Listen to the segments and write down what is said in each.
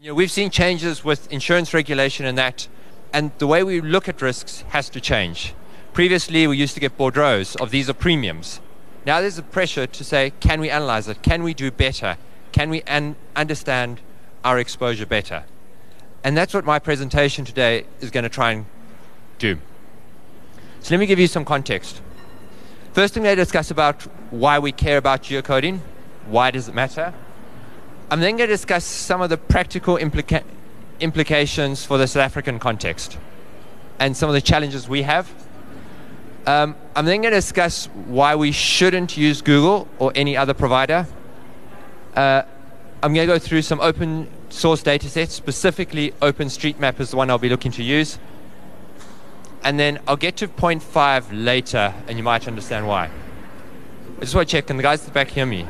You know, we've seen changes with insurance regulation and that, and the way we look at risks has to change. Previously, we used to get bordereaux of these are premiums. Now there's a pressure to say, can we analyze it? Can we do better? Can we an- understand our exposure better? And that's what my presentation today is going to try and do. So let me give you some context. First, going to discuss about why we care about geocoding. Why does it matter? I'm then going to discuss some of the practical implica- implications for the South African context and some of the challenges we have. Um, I'm then going to discuss why we shouldn't use Google or any other provider. Uh, I'm going to go through some open source data sets, specifically OpenStreetMap is the one I'll be looking to use. And then I'll get to point five later, and you might understand why. I just want to check, can the guys at the back hear me?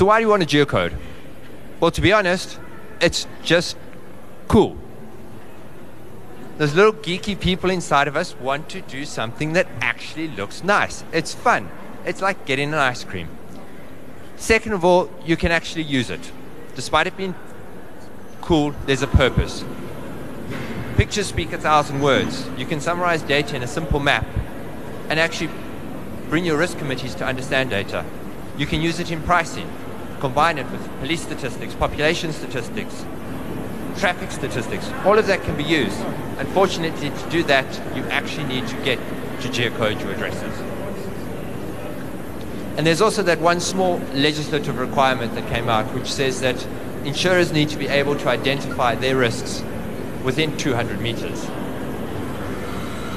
So why do you want a geocode? Well, to be honest, it's just cool. Those little geeky people inside of us want to do something that actually looks nice. It's fun. It's like getting an ice cream. Second of all, you can actually use it. Despite it being cool, there's a purpose. Pictures speak a thousand words. You can summarize data in a simple map and actually bring your risk committees to understand data. You can use it in pricing, combine it with police statistics, population statistics, traffic statistics. All of that can be used. Unfortunately, to do that, you actually need to get to geocode your addresses. And there's also that one small legislative requirement that came out which says that insurers need to be able to identify their risks within 200 meters.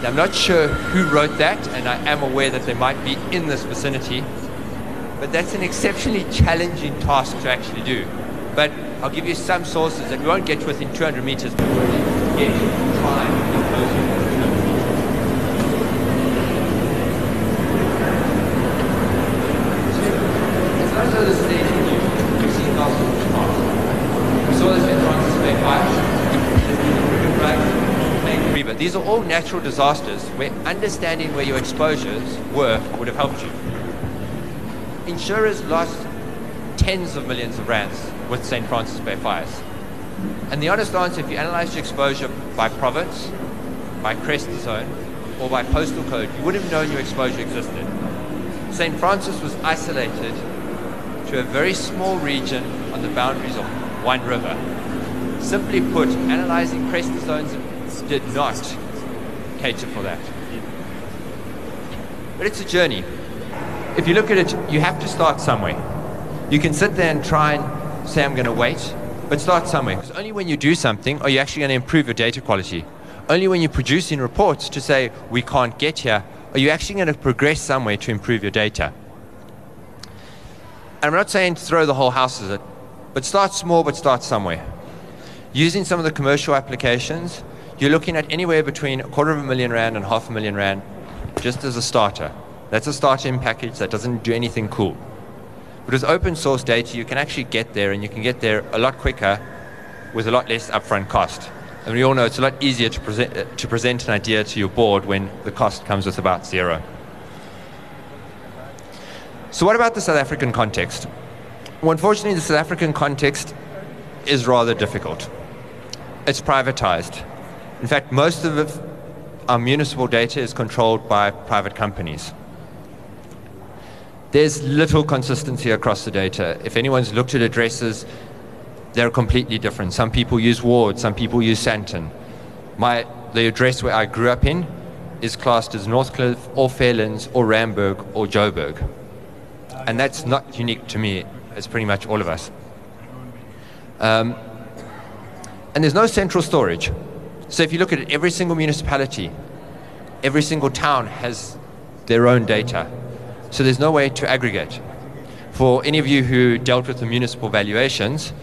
Now, I'm not sure who wrote that, and I am aware that they might be in this vicinity, but that's an exceptionally challenging task to actually do. But I'll give you some sources that we won't get within 200 meters, get try and get closer to 200 meters. It's not as though this is anything new. We've seen last in the past. We saw this in Francis Bay Fire. But these are all natural disasters where understanding where your exposures were would have helped you. Insurers lost tens of millions of rands with St. Francis Bay fires. And the honest answer, if you analyze your exposure by province, by crest zone, or by postal code, you wouldn't have known your exposure existed. St. Francis was isolated to a very small region on the boundaries of one river. Simply put, analyzing crest zones did not cater for that. But it's a journey. If you look at it, you have to start somewhere. You can sit there and try and say, I'm going to wait, but start somewhere. Because only when you do something are you actually going to improve your data quality. Only when you're producing reports to say, we can't get here, are you actually going to progress somewhere to improve your data. And I'm not saying throw the whole house at it, but start small, but start somewhere. Using some of the commercial applications, you're looking at anywhere between a quarter of a million rand and half a million rand just as a starter. That's a starter package that doesn't do anything cool. But with open source data, you can actually get there, and you can get there a lot quicker with a lot less upfront cost. And we all know it's a lot easier to present, uh, to present an idea to your board when the cost comes with about zero. So, what about the South African context? Well, unfortunately, the South African context is rather difficult. It's privatized. In fact, most of our municipal data is controlled by private companies. There's little consistency across the data. If anyone's looked at addresses, they're completely different. Some people use Ward, some people use Sandton. My, the address where I grew up in is classed as Northcliffe or Fairlands or Randburg or Joburg. And that's not unique to me, it's pretty much all of us. Um, and there's no central storage. So if you look at it, every single municipality, every single town has their own data. So there's no way to aggregate. For any of you who dealt with the municipal valuations,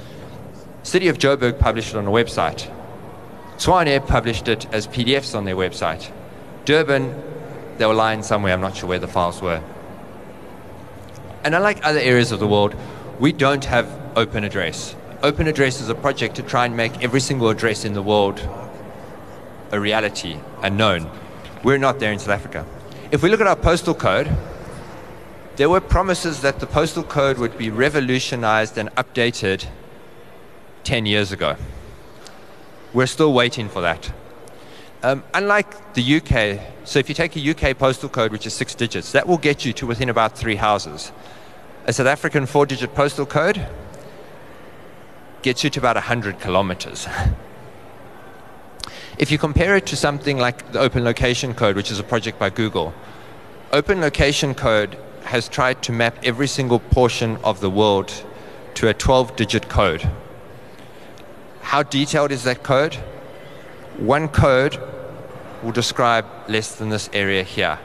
City of Joburg published it on a website. Tshwane published it as PDFs on their website. Durban, they were lying somewhere, I'm not sure where the files were. And unlike other areas of the world, we don't have open address. Open address is a project to try and make every single address in the world a reality and known. We're not there in South Africa. If we look at our postal code, There were promises that the postal code would be revolutionized and updated 10 years ago. We're still waiting for that. Um, unlike the UK, so if you take a UK postal code, which is six digits, that will get you to within about three houses. A South African four digit postal code gets you to about 100 kilometers. if you compare it to something like the Open Location Code, which is a project by Google, Open Location Code has tried to map every single portion of the world to a 12 digit code. How detailed is that code? One code will describe less than this area here.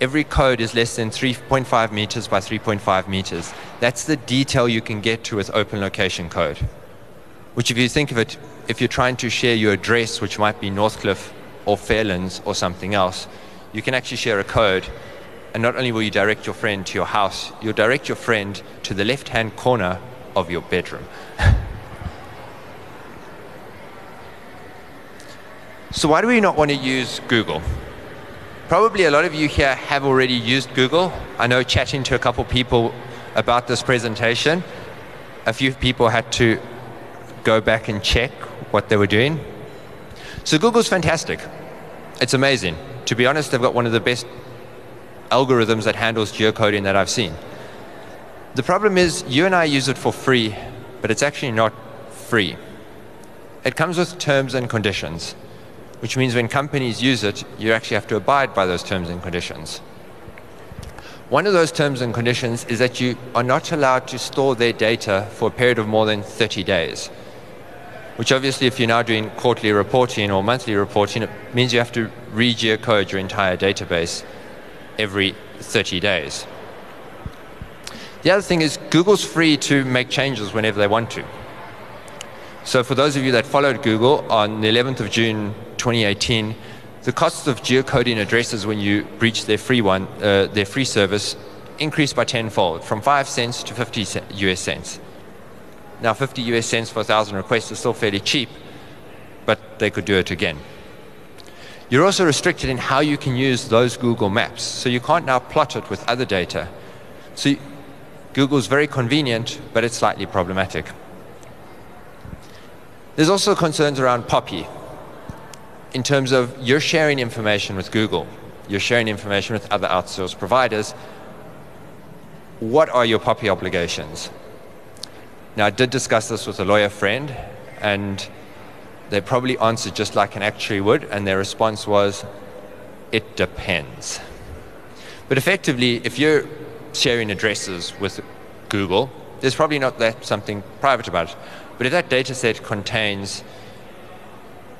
Every code is less than 3.5 meters by 3.5 meters. That's the detail you can get to with open location code. Which, if you think of it, if you're trying to share your address, which might be Northcliffe or Fairlands or something else, you can actually share a code. And not only will you direct your friend to your house, you'll direct your friend to the left hand corner of your bedroom. so, why do we not want to use Google? Probably a lot of you here have already used Google. I know chatting to a couple people about this presentation, a few people had to go back and check what they were doing. So Google's fantastic. It's amazing. To be honest, they've got one of the best algorithms that handles geocoding that I've seen. The problem is you and I use it for free, but it's actually not free. It comes with terms and conditions which means when companies use it, you actually have to abide by those terms and conditions. One of those terms and conditions is that you are not allowed to store their data for a period of more than 30 days. Which obviously, if you're now doing quarterly reporting or monthly reporting, it means you have to re-geocode your entire database every 30 days. The other thing is Google's free to make changes whenever they want to. So for those of you that followed Google, on the 11th of June 2018, the cost of geocoding addresses when you breach their free one, uh, their free service, increased by tenfold, from five cents to 50 US cents. Now, 50 US cents for a thousand requests is still fairly cheap, but they could do it again. You're also restricted in how you can use those Google Maps, so you can't now plot it with other data. So Google's very convenient, but it's slightly problematic. There's also concerns around POPI, in terms of you're sharing information with Google, you're sharing information with other outsourced providers. What are your POPI obligations? Now, I did discuss this with a lawyer friend, and they probably answered just like an actuary would, and their response was, it depends. But effectively, if you're sharing addresses with Google, there's probably not that something private about it. But if that data set contains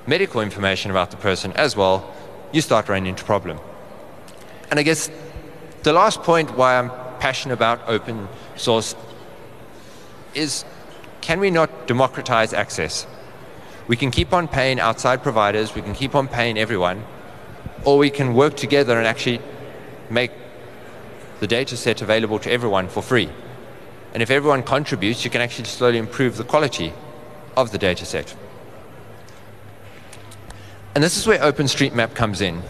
medical information about the person as well, you start running into problem. And I guess the last point why I'm passionate about open source is can we not democratize access? We can keep on paying outside providers, we can keep on paying everyone, or we can work together and actually make the data set available to everyone for free. And if everyone contributes, you can actually slowly improve the quality of the data set. And this is where OpenStreetMap comes in.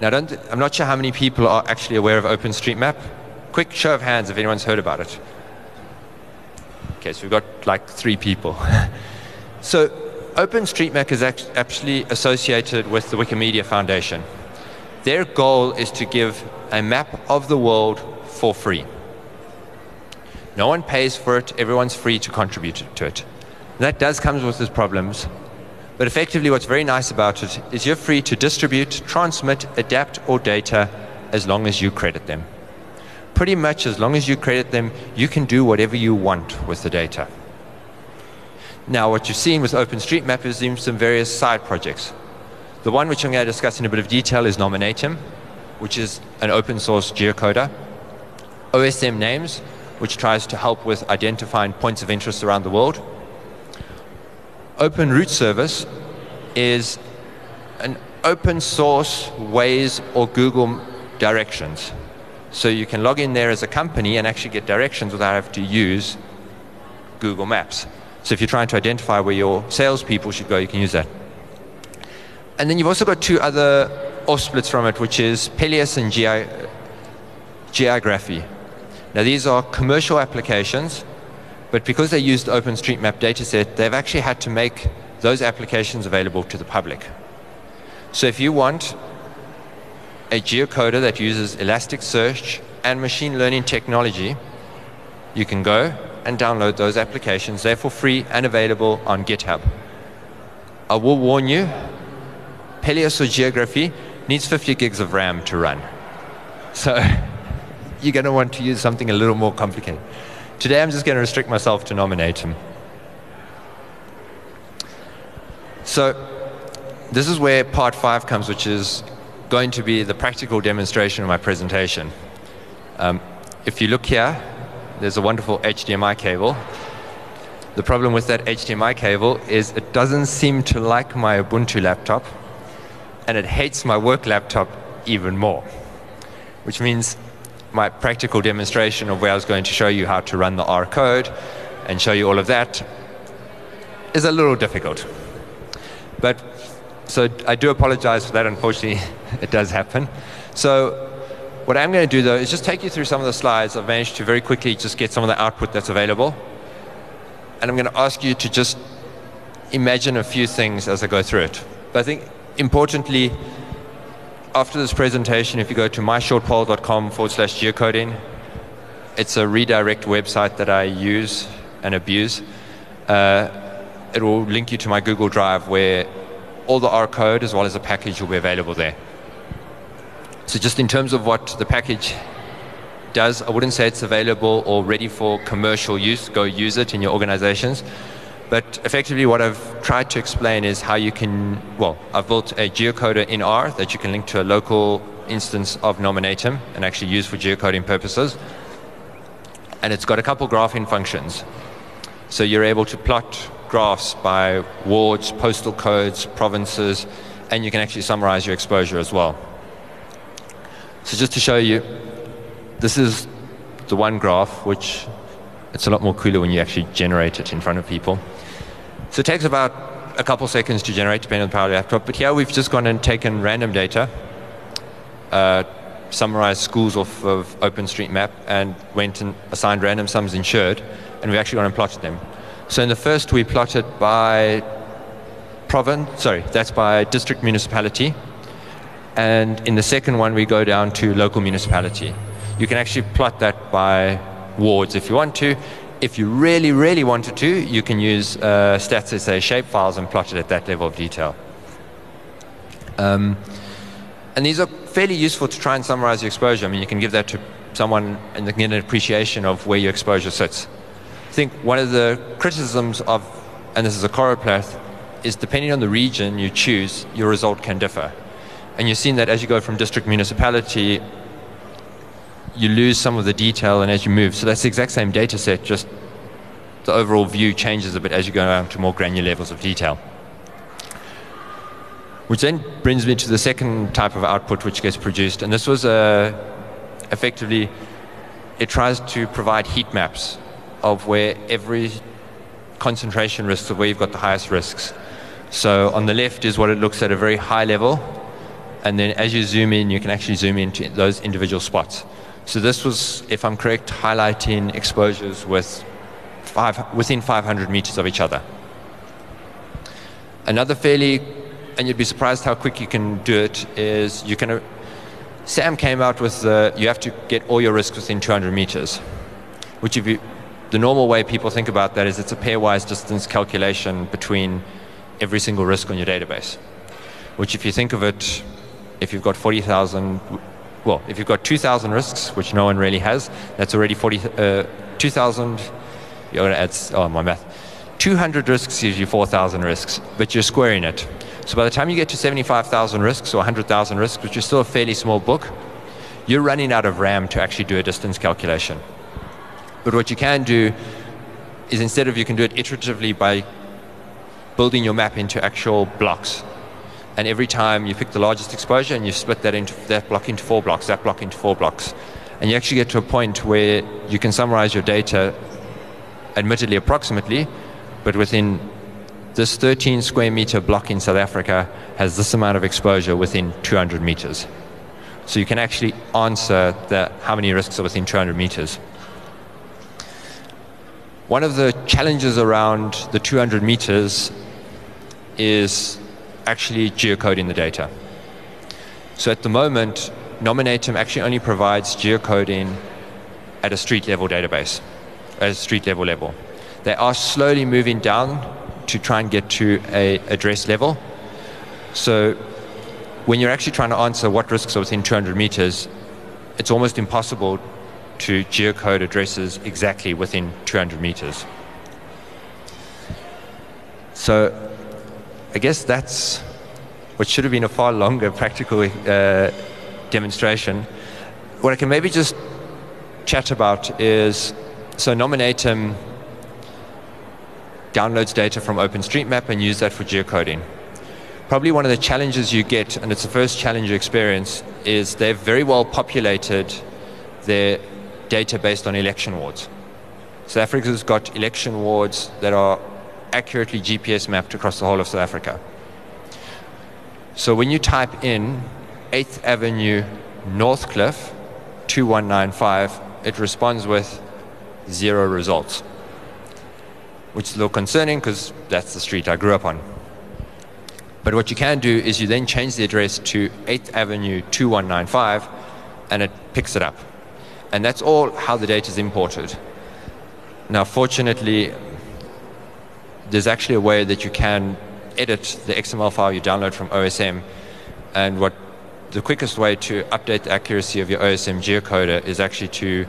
Now, I'm not sure how many people are actually aware of OpenStreetMap. Quick show of hands if anyone's heard about it. Okay, so we've got like three people. so OpenStreetMap is actually associated with the Wikimedia Foundation. Their goal is to give a map of the world for free. No one pays for it, everyone's free to contribute to it. And that does come with its problems. But effectively, what's very nice about it is you're free to distribute, transmit, adapt, or data as long as you credit them. Pretty much as long as you credit them, you can do whatever you want with the data. Now, what you've seen with OpenStreetMap is some various side projects. The one which I'm going to discuss in a bit of detail is Nominatim, which is an open source geocoder. OSM Names, which tries to help with identifying points of interest around the world. Open Route Service is an open source Waze or Google directions. So you can log in there as a company and actually get directions without having to use Google Maps. So if you're trying to identify where your salespeople should go, you can use that. And then you've also got two other off splits from it, which is Pelias and Ge- Geography. Now, these are commercial applications, but because they used OpenStreetMap dataset, they've actually had to make those applications available to the public. So if you want a geocoder that uses Elasticsearch and machine learning technology, you can go and download those applications. They're for free and available on GitHub. I will warn you, Paleogeography needs 50 gigs of RAM to run. So you're going to want to use something a little more complicated. Today I'm just going to restrict myself to Nominatim. So this is where part five comes, which is going to be the practical demonstration of my presentation. Um, if you look here, there's a wonderful HDMI cable. The problem with that HDMI cable is it doesn't seem to like my Ubuntu laptop, and it hates my work laptop even more, which means my practical demonstration of where I was going to show you how to run the R code and show you all of that is a little difficult. But so I do apologize for that. Unfortunately, it does happen. So what I'm going to do though is just take you through some of the slides. I've managed to very quickly just get some of the output that's available. And I'm going to ask you to just imagine a few things as I go through it. But I think importantly, after this presentation, if you go to myshortpoll.com forward slash geocoding, it's a redirect website that I use and abuse. Uh, it will link you to my Google Drive where all the R code as well as a package will be available there. So just in terms of what the package does, I wouldn't say it's available or ready for commercial use. Go use it in your organizations. But effectively what I've tried to explain is how you can, well, I've built a geocoder in R that you can link to a local instance of Nominatim and actually use for geocoding purposes. And it's got a couple graphing functions. So you're able to plot graphs by wards, postal codes, provinces, and you can actually summarize your exposure as well. So just to show you, this is the one graph, which it's a lot more cooler when you actually generate it in front of people. So it takes about a couple seconds to generate, depending on the power of the laptop. But here we've just gone and taken random data, uh, summarized schools off of OpenStreetMap, and went and assigned random sums insured, and we've actually gone and plotted them. So in the first, we plotted by province, sorry, that's by district municipality. And in the second one, we go down to local municipality. You can actually plot that by wards if you want to. If you really, really wanted to, you can use uh, stats.sa shapefiles and plot it at that level of detail. Um, and these are fairly useful to try and summarize your exposure. I mean, you can give that to someone and get an appreciation of where your exposure sits I think one of the criticisms of, and this is a choropleth, is depending on the region you choose, your result can differ. And you've seen that as you go from district municipality, you lose some of the detail and as you move. So that's the exact same data set, just the overall view changes a bit as you go down to more granular levels of detail. Which then brings me to the second type of output which gets produced, and this was uh, effectively, it tries to provide heat maps of where every concentration risks of where you've got the highest risks. So on the left is what it looks at a very high level, and then as you zoom in, you can actually zoom into those individual spots. So this was, if I'm correct, highlighting exposures with five, within 500 meters of each other. Another fairly, and you'd be surprised how quick you can do it, is you can. SAM came out with the, you have to get all your risks within 200 meters, which if you the normal way people think about that is it's a pairwise distance calculation between every single risk on your database. Which, if you think of it, if you've got 40,000, well, if you've got 2,000 risks, which no one really has, that's already 40, uh, 2,000, you're going to add, oh, my math. 200 risks gives you 4,000 risks, but you're squaring it. So by the time you get to 75,000 risks or 100,000 risks, which is still a fairly small book, you're running out of RAM to actually do a distance calculation. But what you can do is instead of you can do it iteratively by building your map into actual blocks. And every time you pick the largest exposure and you split that into that block into four blocks, that block into four blocks. And you actually get to a point where you can summarize your data admittedly approximately, but within this 13 square meter block in South Africa has this amount of exposure within 200 meters. So you can actually answer the, how many risks are within 200 meters. One of the challenges around the 200 meters is actually geocoding the data. So at the moment, Nominatim actually only provides geocoding at a street level database, at a street level level. They are slowly moving down to try and get to a address level. So when you're actually trying to answer what risks are within 200 meters, it's almost impossible to geocode addresses exactly within 200 meters. So I guess that's what should have been a far longer practical uh, demonstration. What I can maybe just chat about is so Nominatim downloads data from OpenStreetMap and use that for geocoding. Probably one of the challenges you get, and it's the first challenge you experience, is they've very well populated their data based on election wards. South Africa's got election wards that are accurately GPS mapped across the whole of South Africa. So when you type in 8th Avenue Northcliffe 2195, it responds with zero results, which is a little concerning because that's the street I grew up on. But what you can do is you then change the address to 8th Avenue 2195 and it picks it up. And that's all how the data is imported. Now, fortunately, there's actually a way that you can edit the XML file you download from OSM. And what the quickest way to update the accuracy of your OSM geocoder is actually to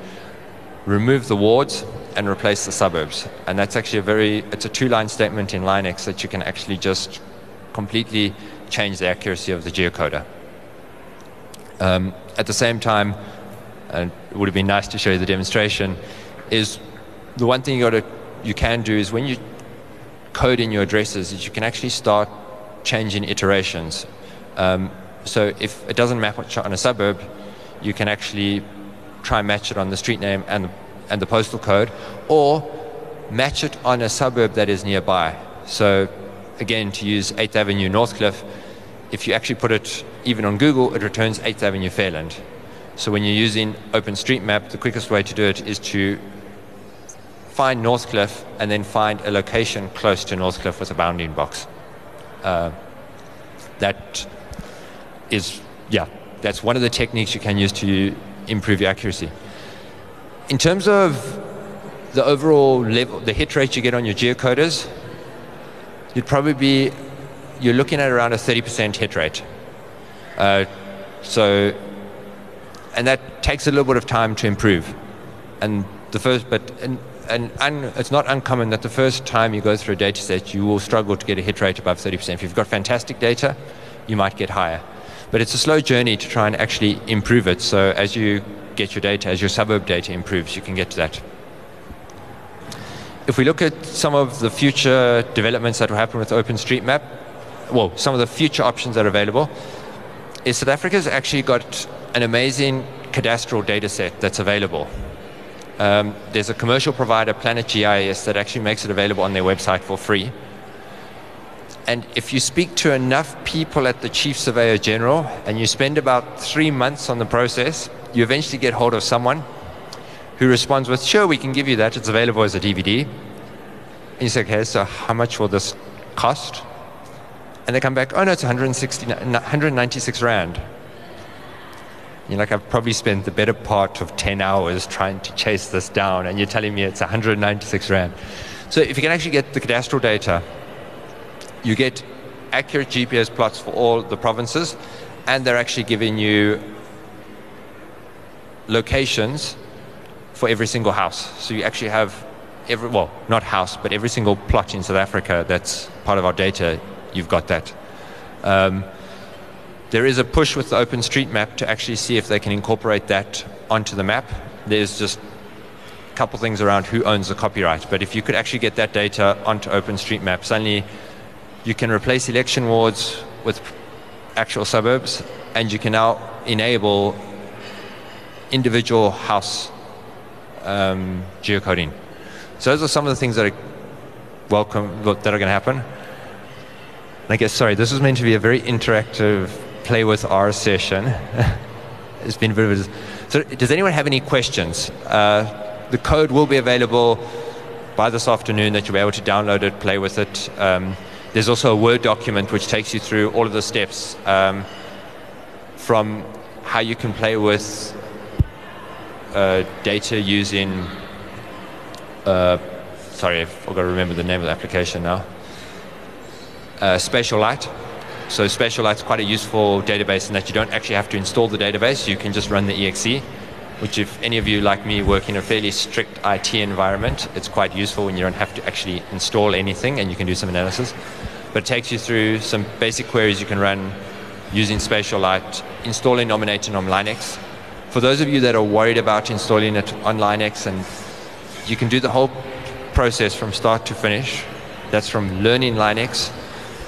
remove the wards and replace the suburbs. And that's actually a very, it's a two-line statement in Linux that you can actually just completely change the accuracy of the geocoder. Um, at the same time, and it would have been nice to show you the demonstration, is the one thing you, gotta, you can do is when you code in your addresses is you can actually start changing iterations. Um, so if it doesn't map on a suburb, you can actually try and match it on the street name and the, and the postal code, or match it on a suburb that is nearby. So again, to use 8th Avenue Northcliffe, if you actually put it even on Google, it returns 8th Avenue Fairland. So when you're using OpenStreetMap, the quickest way to do it is to find Northcliffe and then find a location close to Northcliffe with a bounding box. Uh, that is, yeah, that's one of the techniques you can use to improve your accuracy. In terms of the overall level, the hit rate you get on your geocoders, you'd probably be, you're looking at around a 30% hit rate. Uh, so, and that takes a little bit of time to improve. And the first, but, and, and un, it's not uncommon that the first time you go through a data set, you will struggle to get a hit rate above 30%. If you've got fantastic data, you might get higher. But it's a slow journey to try and actually improve it. So as you get your data, as your suburb data improves, you can get to that. If we look at some of the future developments that will happen with OpenStreetMap, well, some of the future options that are available, is South Africa's actually got an amazing cadastral data set that's available. Um, there's a commercial provider, Planet GIS, that actually makes it available on their website for free. And if you speak to enough people at the Chief Surveyor General and you spend about three months on the process, you eventually get hold of someone who responds with, Sure, we can give you that. It's available as a DVD. And you say, Okay, so how much will this cost? And they come back, Oh, no, it's 160, 196 Rand. You're like, I've probably spent the better part of 10 hours trying to chase this down, and you're telling me it's 196 Rand. So if you can actually get the cadastral data you get accurate GPS plots for all the provinces, and they're actually giving you locations for every single house. So you actually have every, well, not house, but every single plot in South Africa that's part of our data, you've got that. Um, there is a push with the OpenStreetMap to actually see if they can incorporate that onto the map. There's just a couple things around who owns the copyright, but if you could actually get that data onto OpenStreetMap, suddenly you can replace election wards with actual suburbs, and you can now enable individual house um, geocoding. So those are some of the things that are welcome that are going to happen. I guess sorry, this was meant to be a very interactive play with our session. it's been very. So, does anyone have any questions? Uh, the code will be available by this afternoon that you'll be able to download it, play with it. Um, there's also a Word document which takes you through all of the steps um, from how you can play with uh, data using, uh, sorry, I've got to remember the name of the application now, uh, SpatiaLite. So SpatiaLite's quite a useful database in that you don't actually have to install the database, you can just run the exe, which if any of you like me work in a fairly strict IT environment, it's quite useful when you don't have to actually install anything and you can do some analysis. But it takes you through some basic queries you can run using SpatiaLite, installing Nominatim on Linux. For those of you that are worried about installing it on Linux, and you can do the whole process from start to finish. That's from learning Linux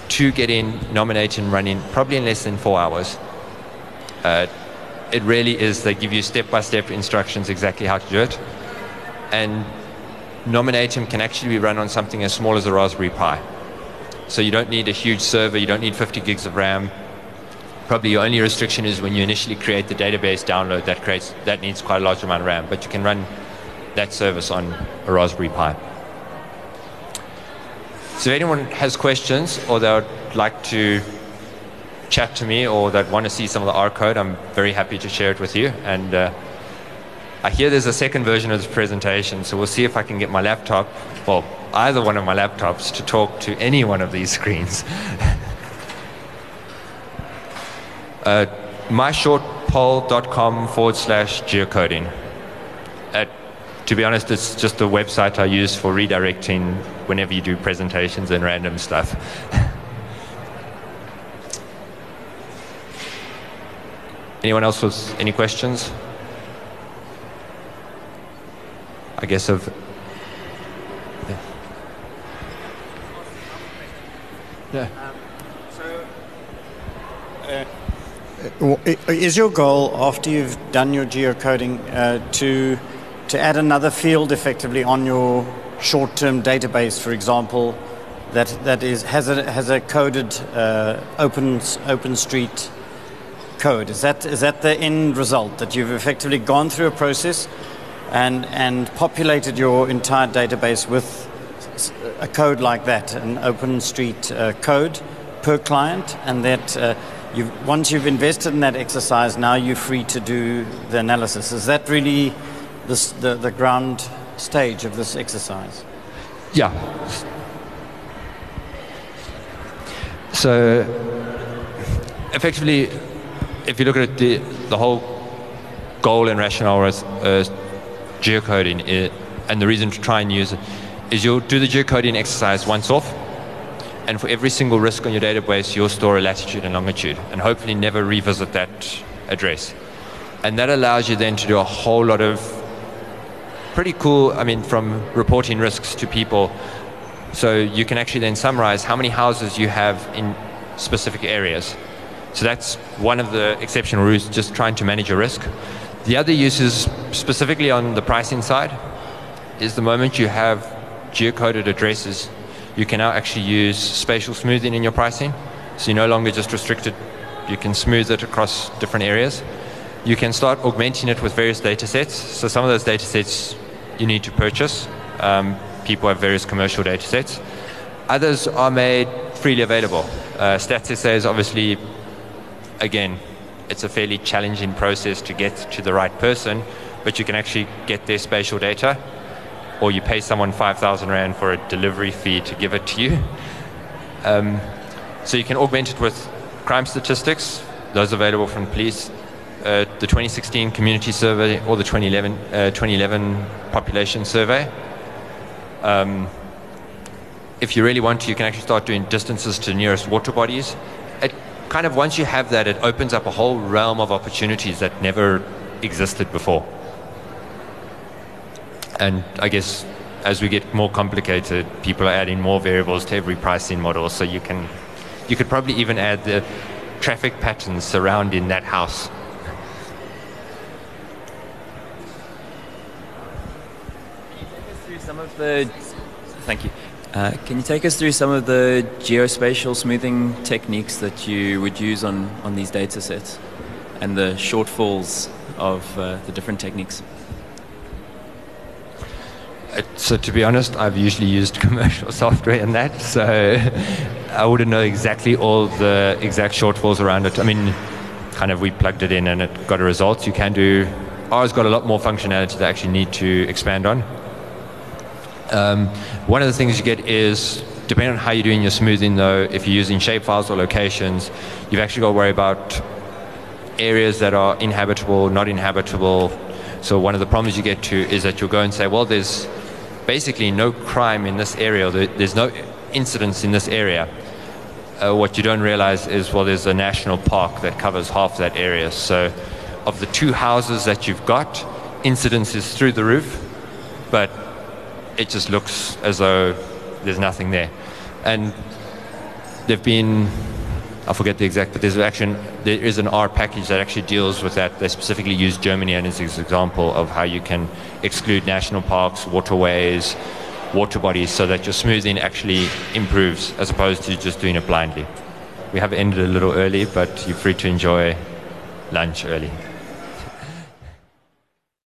to get in, nominate and run in, probably in less than four hours. Uh, it really is, they give you step-by-step instructions exactly how to do it. And Nominatim can actually be run on something as small as a Raspberry Pi. So you don't need a huge server, you don't need 50 gigs of RAM. Probably your only restriction is when you initially create the database download that creates that needs quite a large amount of RAM, but you can run that service on a Raspberry Pi. So if anyone has questions or they would like to chat to me or that want to see some of the R code, I'm very happy to share it with you. And uh, I hear there's a second version of this presentation, so we'll see if I can get my laptop, well, either one of my laptops, to talk to any one of these screens. uh, myshortpoll.com forward slash geocoding. Uh, to be honest, it's just a website I use for redirecting whenever you do presentations and random stuff. Anyone else with any questions? I guess of. Yeah. Um, so, uh, is your goal after you've done your geocoding uh, to to add another field effectively on your short-term database, for example, that that is has a has a coded uh, open open street code? Is that is that the end result that you've effectively gone through a process and and populated your entire database with a code like that, an OpenStreet uh, code per client, and that uh, you once you've invested in that exercise, now you're free to do the analysis. Is that really the, the ground stage of this exercise? Yeah. So, effectively, if you look at the, the whole goal and rationale uh, geocoding, it, and the reason to try and use it is you'll do the geocoding exercise once off, and for every single risk on your database, you'll store a latitude and longitude, and hopefully never revisit that address. And that allows you then to do a whole lot of pretty cool, I mean, from reporting risks to people. So you can actually then summarize how many houses you have in specific areas. So that's one of the exceptional rules, just trying to manage your risk. The other use is specifically on the pricing side, is the moment you have geocoded addresses, you can now actually use spatial smoothing in your pricing. So you're no longer just restricted, you can smooth it across different areas. You can start augmenting it with various data sets. So some of those data sets you need to purchase. Um, people have various commercial data sets. Others are made freely available. Uh, is obviously, again, it's a fairly challenging process to get to the right person, but you can actually get their spatial data, or you pay someone 5,000 Rand for a delivery fee to give it to you. Um, so you can augment it with crime statistics, those available from police, uh, the 2016 community survey or the 2011, uh, 2011 population survey. Um, if you really want to, you can actually start doing distances to nearest water bodies. It kind of, once you have that, it opens up a whole realm of opportunities that never existed before. And I guess as we get more complicated, people are adding more variables to every pricing model. So you can, you could probably even add the traffic patterns surrounding that house some of the thank you. Uh, can you take us through some of the geospatial smoothing techniques that you would use on, on these data sets and the shortfalls of uh, the different techniques? So to be honest, I've usually used commercial software in that, so I wouldn't know exactly all the exact shortfalls around it. I mean, kind of we plugged it in and it got a result. You can do ours got a lot more functionality that actually need to expand on. Um, one of the things you get is depending on how you're doing your smoothing though, if you're using shapefiles or locations, you've actually got to worry about areas that are inhabitable, not inhabitable. So one of the problems you get to is that you'll go and say, well, there's basically no crime in this area, there's no incidents in this area. Uh, what you don't realize is, well, there's a national park that covers half that area. So of the two houses that you've got, incidence is through the roof, but it just looks as though there's nothing there. And there've been I forget the exact, but there's actually there is an R package that actually deals with that. They specifically use Germany as an example of how you can exclude national parks, waterways, water bodies, so that your smoothing actually improves as opposed to just doing it blindly. We have ended a little early, but you're free to enjoy lunch early.